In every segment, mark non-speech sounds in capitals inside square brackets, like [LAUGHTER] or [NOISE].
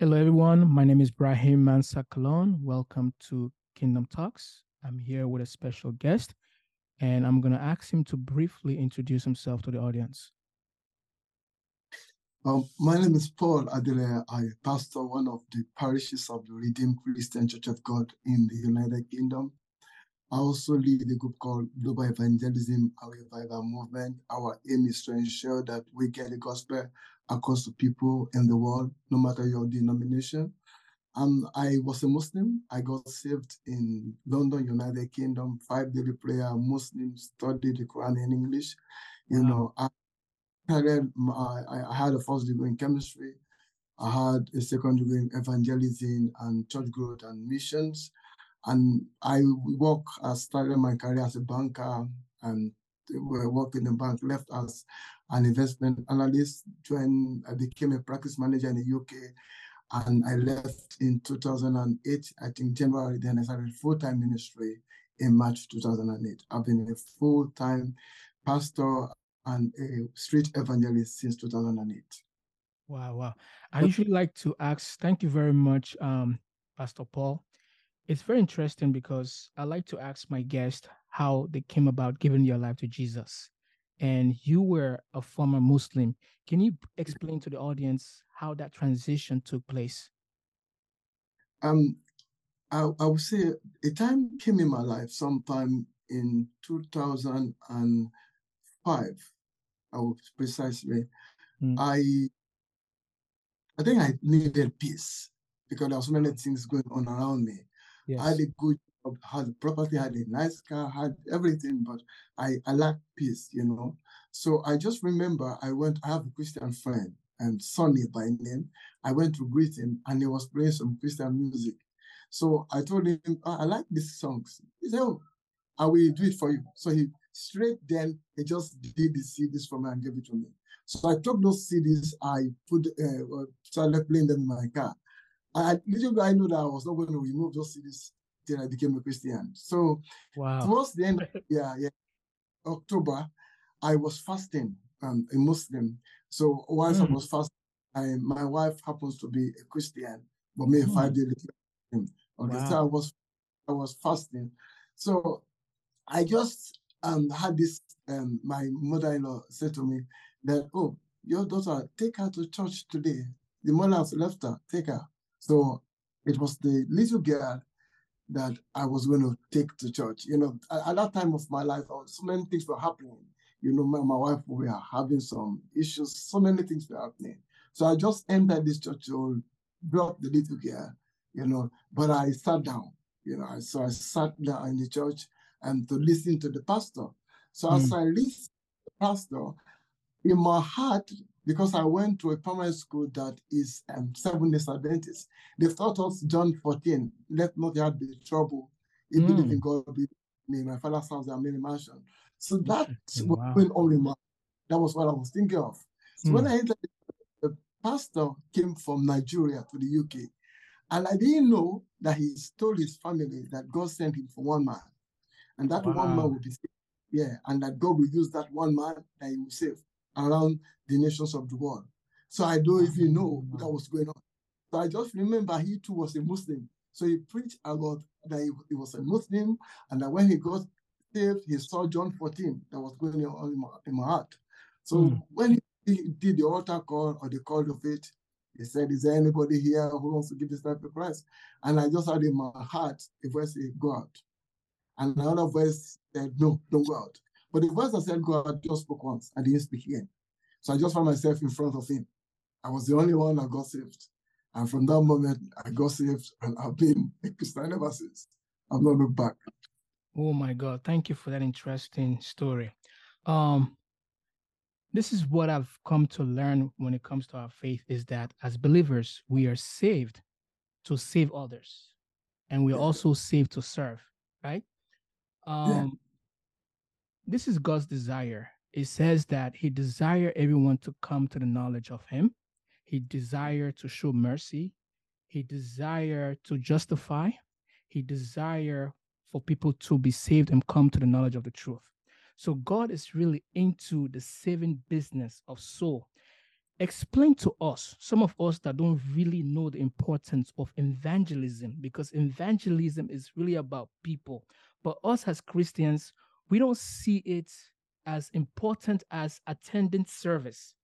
Hello, everyone. My name is Brahim Mansa Kalon. Welcome to Kingdom Talks. I'm here with a special guest, and I'm going to ask him to briefly introduce himself to the audience. Um, my name is Paul Adeleye. I pastor one of the parishes of the Redeemed Christian Church of God in the United Kingdom. I also lead a group called Global Evangelism our Revival Movement. Our aim is to ensure that we get the gospel across the people in the world, no matter your denomination. Um, I was a Muslim. I got saved in London, United Kingdom, five daily prayer, Muslim, studied the Quran in English. You wow. know, I had, I had a first degree in chemistry. I had a second degree in evangelism and church growth and missions. And I work, I started my career as a banker and worked in the bank, left as an investment analyst, joined, I became a practice manager in the UK, and I left in 2008, I think January, then I started full-time ministry in March 2008. I've been a full-time pastor and a street evangelist since 2008. Wow, wow. I usually like to ask, thank you very much, um, Pastor Paul. It's very interesting because I like to ask my guest how they came about giving their life to Jesus and you were a former Muslim. Can you explain to the audience how that transition took place? Um, I, I would say a time came in my life sometime in 2005. I would precisely. Mm. I I think I needed peace because there were so many things going on around me. Yes. I had a good had property, had a nice car, had everything, but I, I lacked peace, you know. So I just remember I went, I have a Christian friend, and Sonny by name. I went to greet him and he was playing some Christian music. So I told him, I, I like these songs. He said, Oh, I will do it for you. So he straight then he just did the CDs for me and gave it to me. So I took those CDs, I put uh, started playing them in my car. I little I knew that I was not going to remove those CDs till I became a Christian. So wow. towards the end, [LAUGHS] yeah, yeah, October, I was fasting, um, a Muslim. So whilst mm. I was fasting, I, my wife happens to be a Christian, but me mm. five days later. Okay, wow. so I was I was fasting. So I just um had this um my mother-in-law said to me that, oh, your daughter, take her to church today. The mother has left her, take her. So it was the little girl that I was going to take to church. You know, at, at that time of my life, so many things were happening. You know, my, my wife, we were having some issues, so many things were happening. So I just entered this church to drop the little girl, you know, but I sat down, you know, so I sat down in the church and to listen to the pastor. So mm. as I listened to the pastor, in my heart, because I went to a primary school that is um, seven days Adventist. They taught us John 14, let not heart be trouble. Even if mm. believe in God, be me. My father's house, there are many mansions. So that was going on in my That was what I was thinking of. So mm. when I entered, the pastor came from Nigeria to the UK. And I didn't know that he told his family that God sent him for one man. And that wow. one man would be saved. Yeah, and that God will use that one man that he will save around the nations of the world. So I don't even know what was going on. So I just remember he too was a Muslim. So he preached about that he, he was a Muslim and that when he got saved, he saw John 14 that was going on in my, in my heart. So mm. when he did the altar call or the call of it, he said, Is there anybody here who wants to give this life to Christ? And I just had in my heart a voice say, Go out. And another voice said, No, don't go out. But the voice that said God just spoke once and didn't speak again. So I just found myself in front of him. I was the only one that got saved. And from that moment, I got saved and I've been [LAUGHS] a Christian ever since. I've not looked back. Oh my God. Thank you for that interesting story. Um, this is what I've come to learn when it comes to our faith is that as believers, we are saved to save others. And we're also saved to serve, right? Um, this is God's desire. It says that he desired everyone to come to the knowledge of him. He desired to show mercy. He desired to justify. He desired for people to be saved and come to the knowledge of the truth. So God is really into the saving business of soul. explain to us, some of us that don't really know the importance of evangelism, because evangelism is really about people. But us as Christians, we don't see it as important as attending service.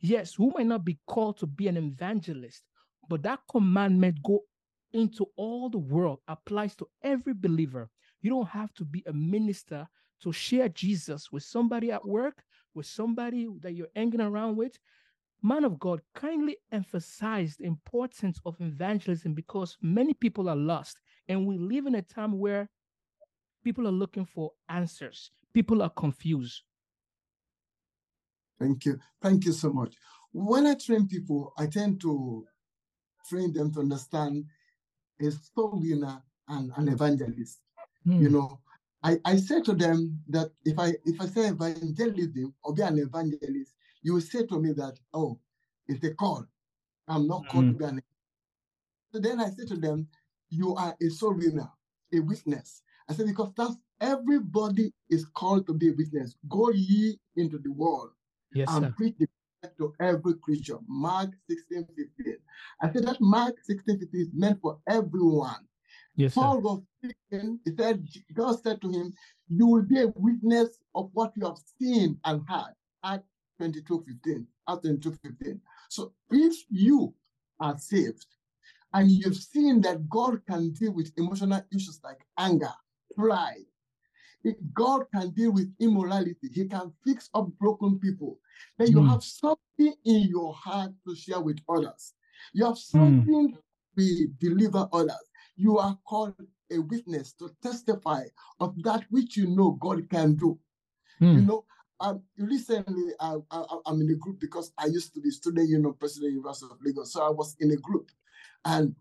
Yes, we might not be called to be an evangelist, but that commandment go into all the world applies to every believer. You don't have to be a minister to share Jesus with somebody at work, with somebody that you're hanging around with man of God, kindly emphasize the importance of evangelism because many people are lost. And we live in a time where people are looking for answers, people are confused. Thank you. Thank you so much. When I train people, I tend to train them to understand a soul winner and an evangelist. Hmm. You know, I, I say to them that if I if I say evangelism or be an evangelist, you will say to me that, oh, it's a call. I'm not called mm. to be an So then I say to them, you are a soul winner, a witness. I said, because that's everybody is called to be a witness. Go ye into the world yes, and sir. preach the to every creature. Mark 16, 15. I said that Mark 16, 15 is meant for everyone. Yes, Paul sir. was speaking, he said, God said to him, You will be a witness of what you have seen and heard. Acts 22, 15. Acts 22, 15. So if you are saved and you've seen that God can deal with emotional issues like anger, pride, if God can deal with immorality, He can fix up broken people. Then you mm. have something in your heart to share with others. You have hmm. something mm. to deliver others. You are called a witness to testify of that which you know God can do. Mm. You know, um, recently, I, I'm in a group because I used to be student union you know, president University of Lagos. So I was in a group, and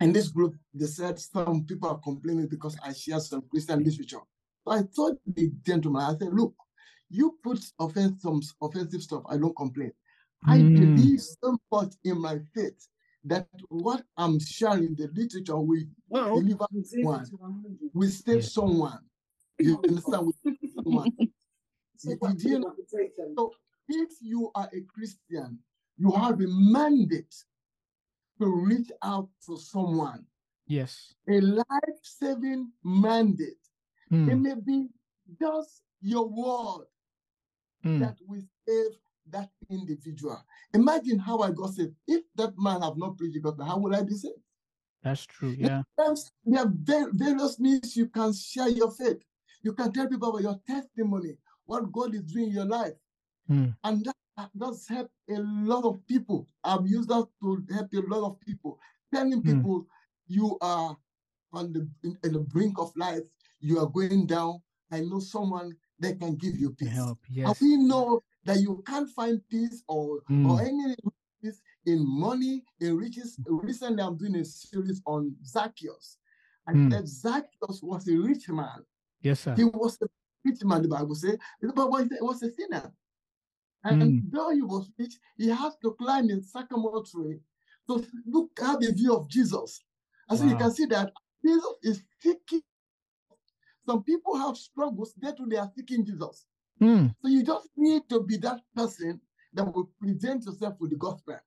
in this group, they said some people are complaining because I share some Christian literature. So I told the gentleman, I said, look, you put offense, some offensive stuff, I don't complain. Mm. I hmm. believe so much in my faith that what I'm sharing, the literature will well, deliver one, will save yeah. someone. You understand? Will save someone. [LAUGHS] So if you are a Christian, you have a mandate to reach out to someone. Yes. A life saving mandate. Mm. It may be just your word mm. that will save that individual. Imagine how I got saved. If that man have not preached the gospel, how would I be saved? That's true. Yeah. There are various means you can share your faith. You can tell people about your testimony what God is doing in your life. Mm. And that does help a lot of people. I've used that to help a lot of people, telling hmm. people mm. you are on the in, in, the brink of life, you are going down. I know someone that can give you peace. Help, yes. And we know that you can't find peace or mm. or any peace in money, in riches. Recently, I'm doing a series on Zacchaeus. And mm. Zacchaeus was a rich man. Yes, sir. He was a rich man, the Bible says, but was a sinner. And mm. though he was rich, he has to climb in sycamore tree to look at the view of Jesus. And wow. so you can see that Jesus is seeking. Some people have struggles, they too they are seeking Jesus. Mm. So you just need to be that person that will present yourself with the gospel.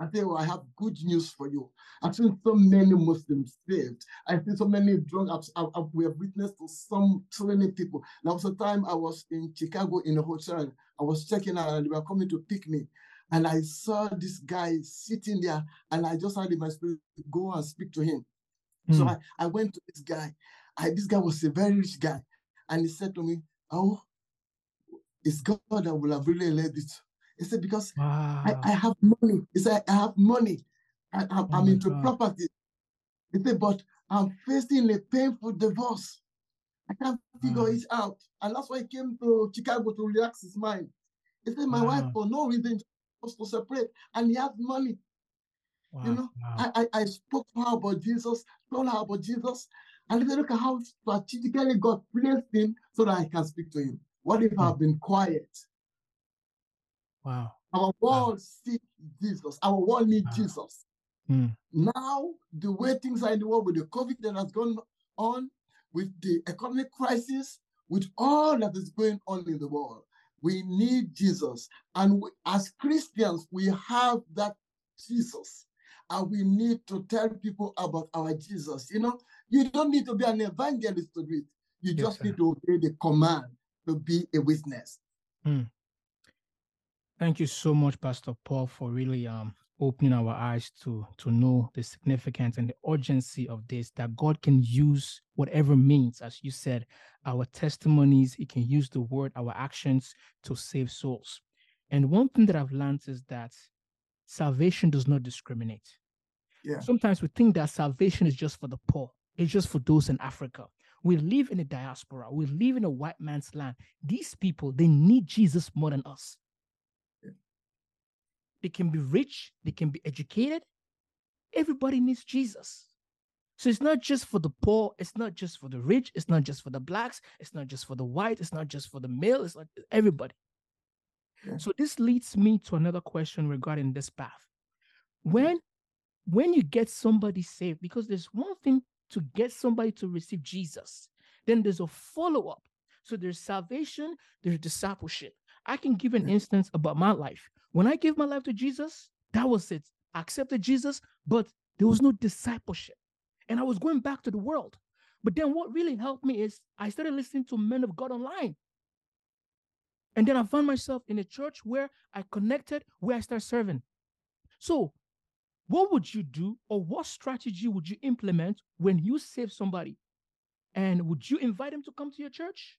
I say, well, I have good news for you. I've seen so many Muslims saved. I've seen so many drug. I've, I've, we have witnessed to some so many people. There was a time I was in Chicago in a hotel. I was checking out, and they were coming to pick me, and I saw this guy sitting there, and I just had in my spirit go and speak to him. Mm. So hmm. I, I went to this guy. I, this guy was a very rich guy, and he said to me, "Oh, it's God that will have really led it." He said, because wow. I, I, have money. He said, I have money. I, am oh into God. property. He said, but I'm facing a painful divorce. I can't figure wow. it out. And that's why he came to Chicago to relax his mind. He said, my wow. wife, mm. for no reason, was to separate, and he has money. Wow. You know, I, I, I spoke to her about Jesus, told her about Jesus, and he said, look at how strategically God placed him so that I can speak to him. What if I've been quiet? Wow. Our world wow. seek Jesus. Our world need wow. Jesus. Mm. Now, the way things are in the world with the COVID that has gone on, with the economic crisis, with all that is going on in the world, We need Jesus. And we, as Christians, we have that Jesus. And we need to tell people about our Jesus. You know, you don't need to be an evangelist to do it. You yes, just sir. need to obey the command to be a witness. Mm. Thank you so much, Pastor Paul, for really um, opening our eyes to to know the significance and the urgency of this that god can use whatever means. As you said our testimonies he can use the word our actions to save souls. And one thing that i've learned is that salvation does not discriminate. Yeah. sometimes we think that salvation is just for the poor. It's just for those in africa. We live in a diaspora. We live in a white man's land. These people they need jesus more than us they can be rich, they can be educated. Everybody needs Jesus. So it's not just for the poor, it's not just for the rich, it's not just for the blacks, it's not just for the white, it's not just for the male, it's not everybody. Yeah. So this leads me to another question regarding this path. Mm-hmm. When when you get somebody saved, because there's one thing to get somebody to receive Jesus, then there's a follow-up. So there's salvation, there's discipleship. I can give an instance about my life. When I gave my life to Jesus, that was it. I accepted Jesus, but there was no discipleship. And I was going back to the world. But then what really helped me is I started listening to men of God online. And then I found myself in a church where I connected, where I started serving. So, what would you do, or what strategy would you implement when you save somebody? And would you invite them to come to your church?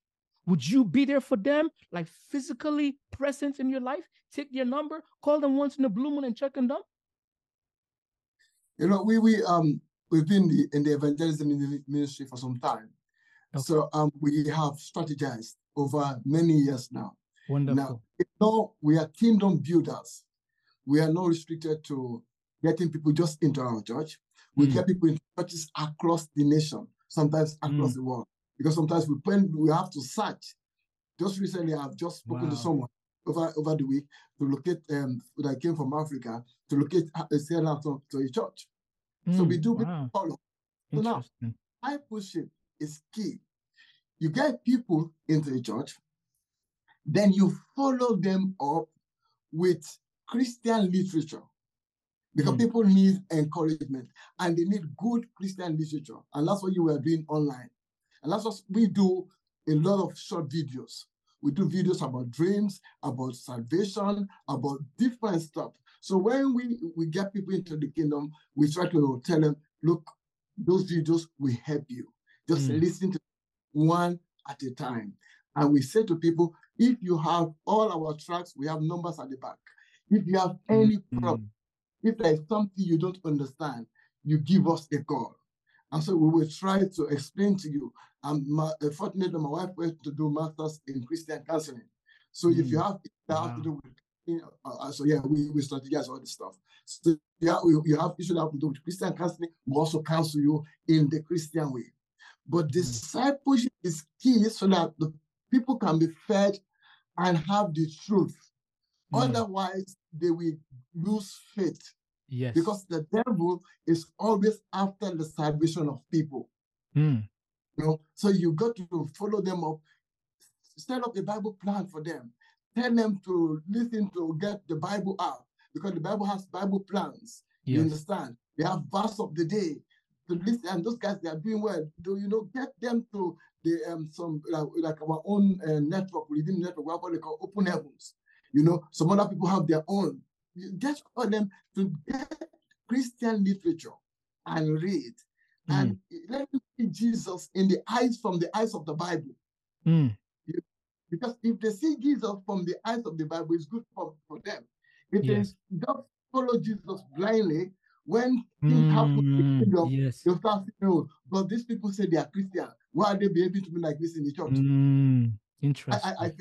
Would you be there for them, like physically present in your life? Take their number, call them once in a blue moon, and check on them. You know, we we um we've been the, in the evangelism ministry for some time, okay. so um we have strategized over many years now. Wonderful. Now, you know, we are kingdom builders. We are not restricted to getting people just into our church. We mm. get people in churches across the nation, sometimes across mm. the world because sometimes we when we have to search. Just recently, I've just spoken wow. to someone over over the week to locate um that came from Africa to locate a seller to, to a church. Mm, so we do wow. follow. So now, discipleship is key. You get people into the church, then you follow them up with Christian literature because mm. people need encouragement and they need good Christian literature. And that's what you were doing online. And that's what we do a lot of short videos. We do videos about dreams, about salvation, about different stuff. So when we, we get people into the kingdom, we try to tell them, look, those videos will help you. Just mm. listen to one at a time. And we say to people, if you have all our tracks, we have numbers at the back. If you have any mm. problem, if there's something you don't understand, you give us a call. And so we will try to explain to you. I'm my, fortunately, my wife went to do masters in Christian counseling. So mm. if you mm. have that wow. to do with, you know, uh, uh, so yeah, we, we strategize all this stuff. So yeah, we, you have issues that have to do with Christian counseling. We also counsel you in the Christian way. But mm. discipleship is key so that the people can be fed and have the truth. Mm. Otherwise, they will lose faith Yes. Because the devil is always after the salvation of people. Mm. You know, so you got to follow them up, set up a Bible plan for them, tell them to listen to get the Bible out because the Bible has Bible plans. Yes. You understand? They have verse of the day to listen, and those guys they are doing well. Do you know get them to the um some like, like our own uh, network within network, what they call open heavens. You know, some other people have their own just for them to get Christian literature and read mm. and let me see Jesus in the eyes from the eyes of the Bible. Mm. Because if they see Jesus from the eyes of the Bible, it's good for, for them. If yes. they just follow Jesus blindly, when things mm, happen kingdom, yes. they'll start saying, but these people say they are Christian. Why are they behaving to me like this in the church? Mm, interesting. I, I, I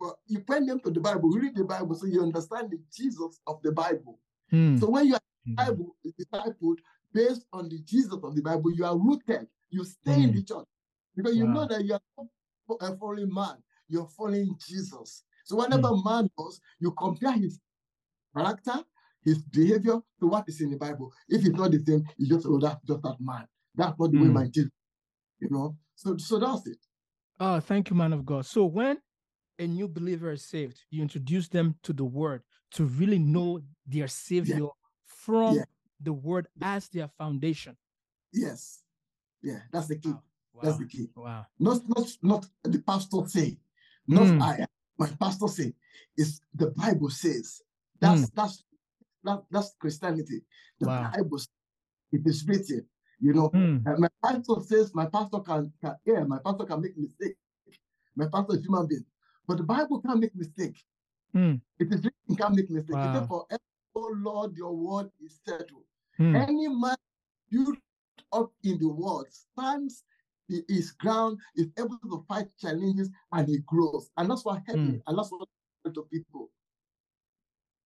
but you point them to the Bible, You read the Bible so you understand the Jesus of the Bible. Hmm. So when you are hmm. Bible discipled based on the Jesus of the Bible, you are rooted. You stay in hmm. the church because you wow. know that you are not a following man, you're following Jesus. So whatever man does, you compare his character, his behavior to what is in the Bible. If it's not the same, you just oh that's just that man. That's not the way my Jesus, you know. So so that's it. Oh, thank you, man of God. So when a new believer is saved, you introduce them to the word to really know their savior yeah. from yeah. the word as their foundation. Yes. Yeah, that's the key. Wow. That's the key. Wow. Not not not the pastor say, not mm. I. My pastor say. Is the Bible says. That's mm. that's that, that's Christianity. The wow. Bible it is written. You know, mm. my pastor says my pastor can, can yeah, my pastor can make mistake. My pastor is human being, but the Bible can't make mistake. Mm. It is written can't make mistake. Wow. Therefore, oh Lord, your word is settled. Mm. Any man built up in the world stands his ground, is able to fight challenges, and he grows. And that's what happened. Mm. And that's what to people.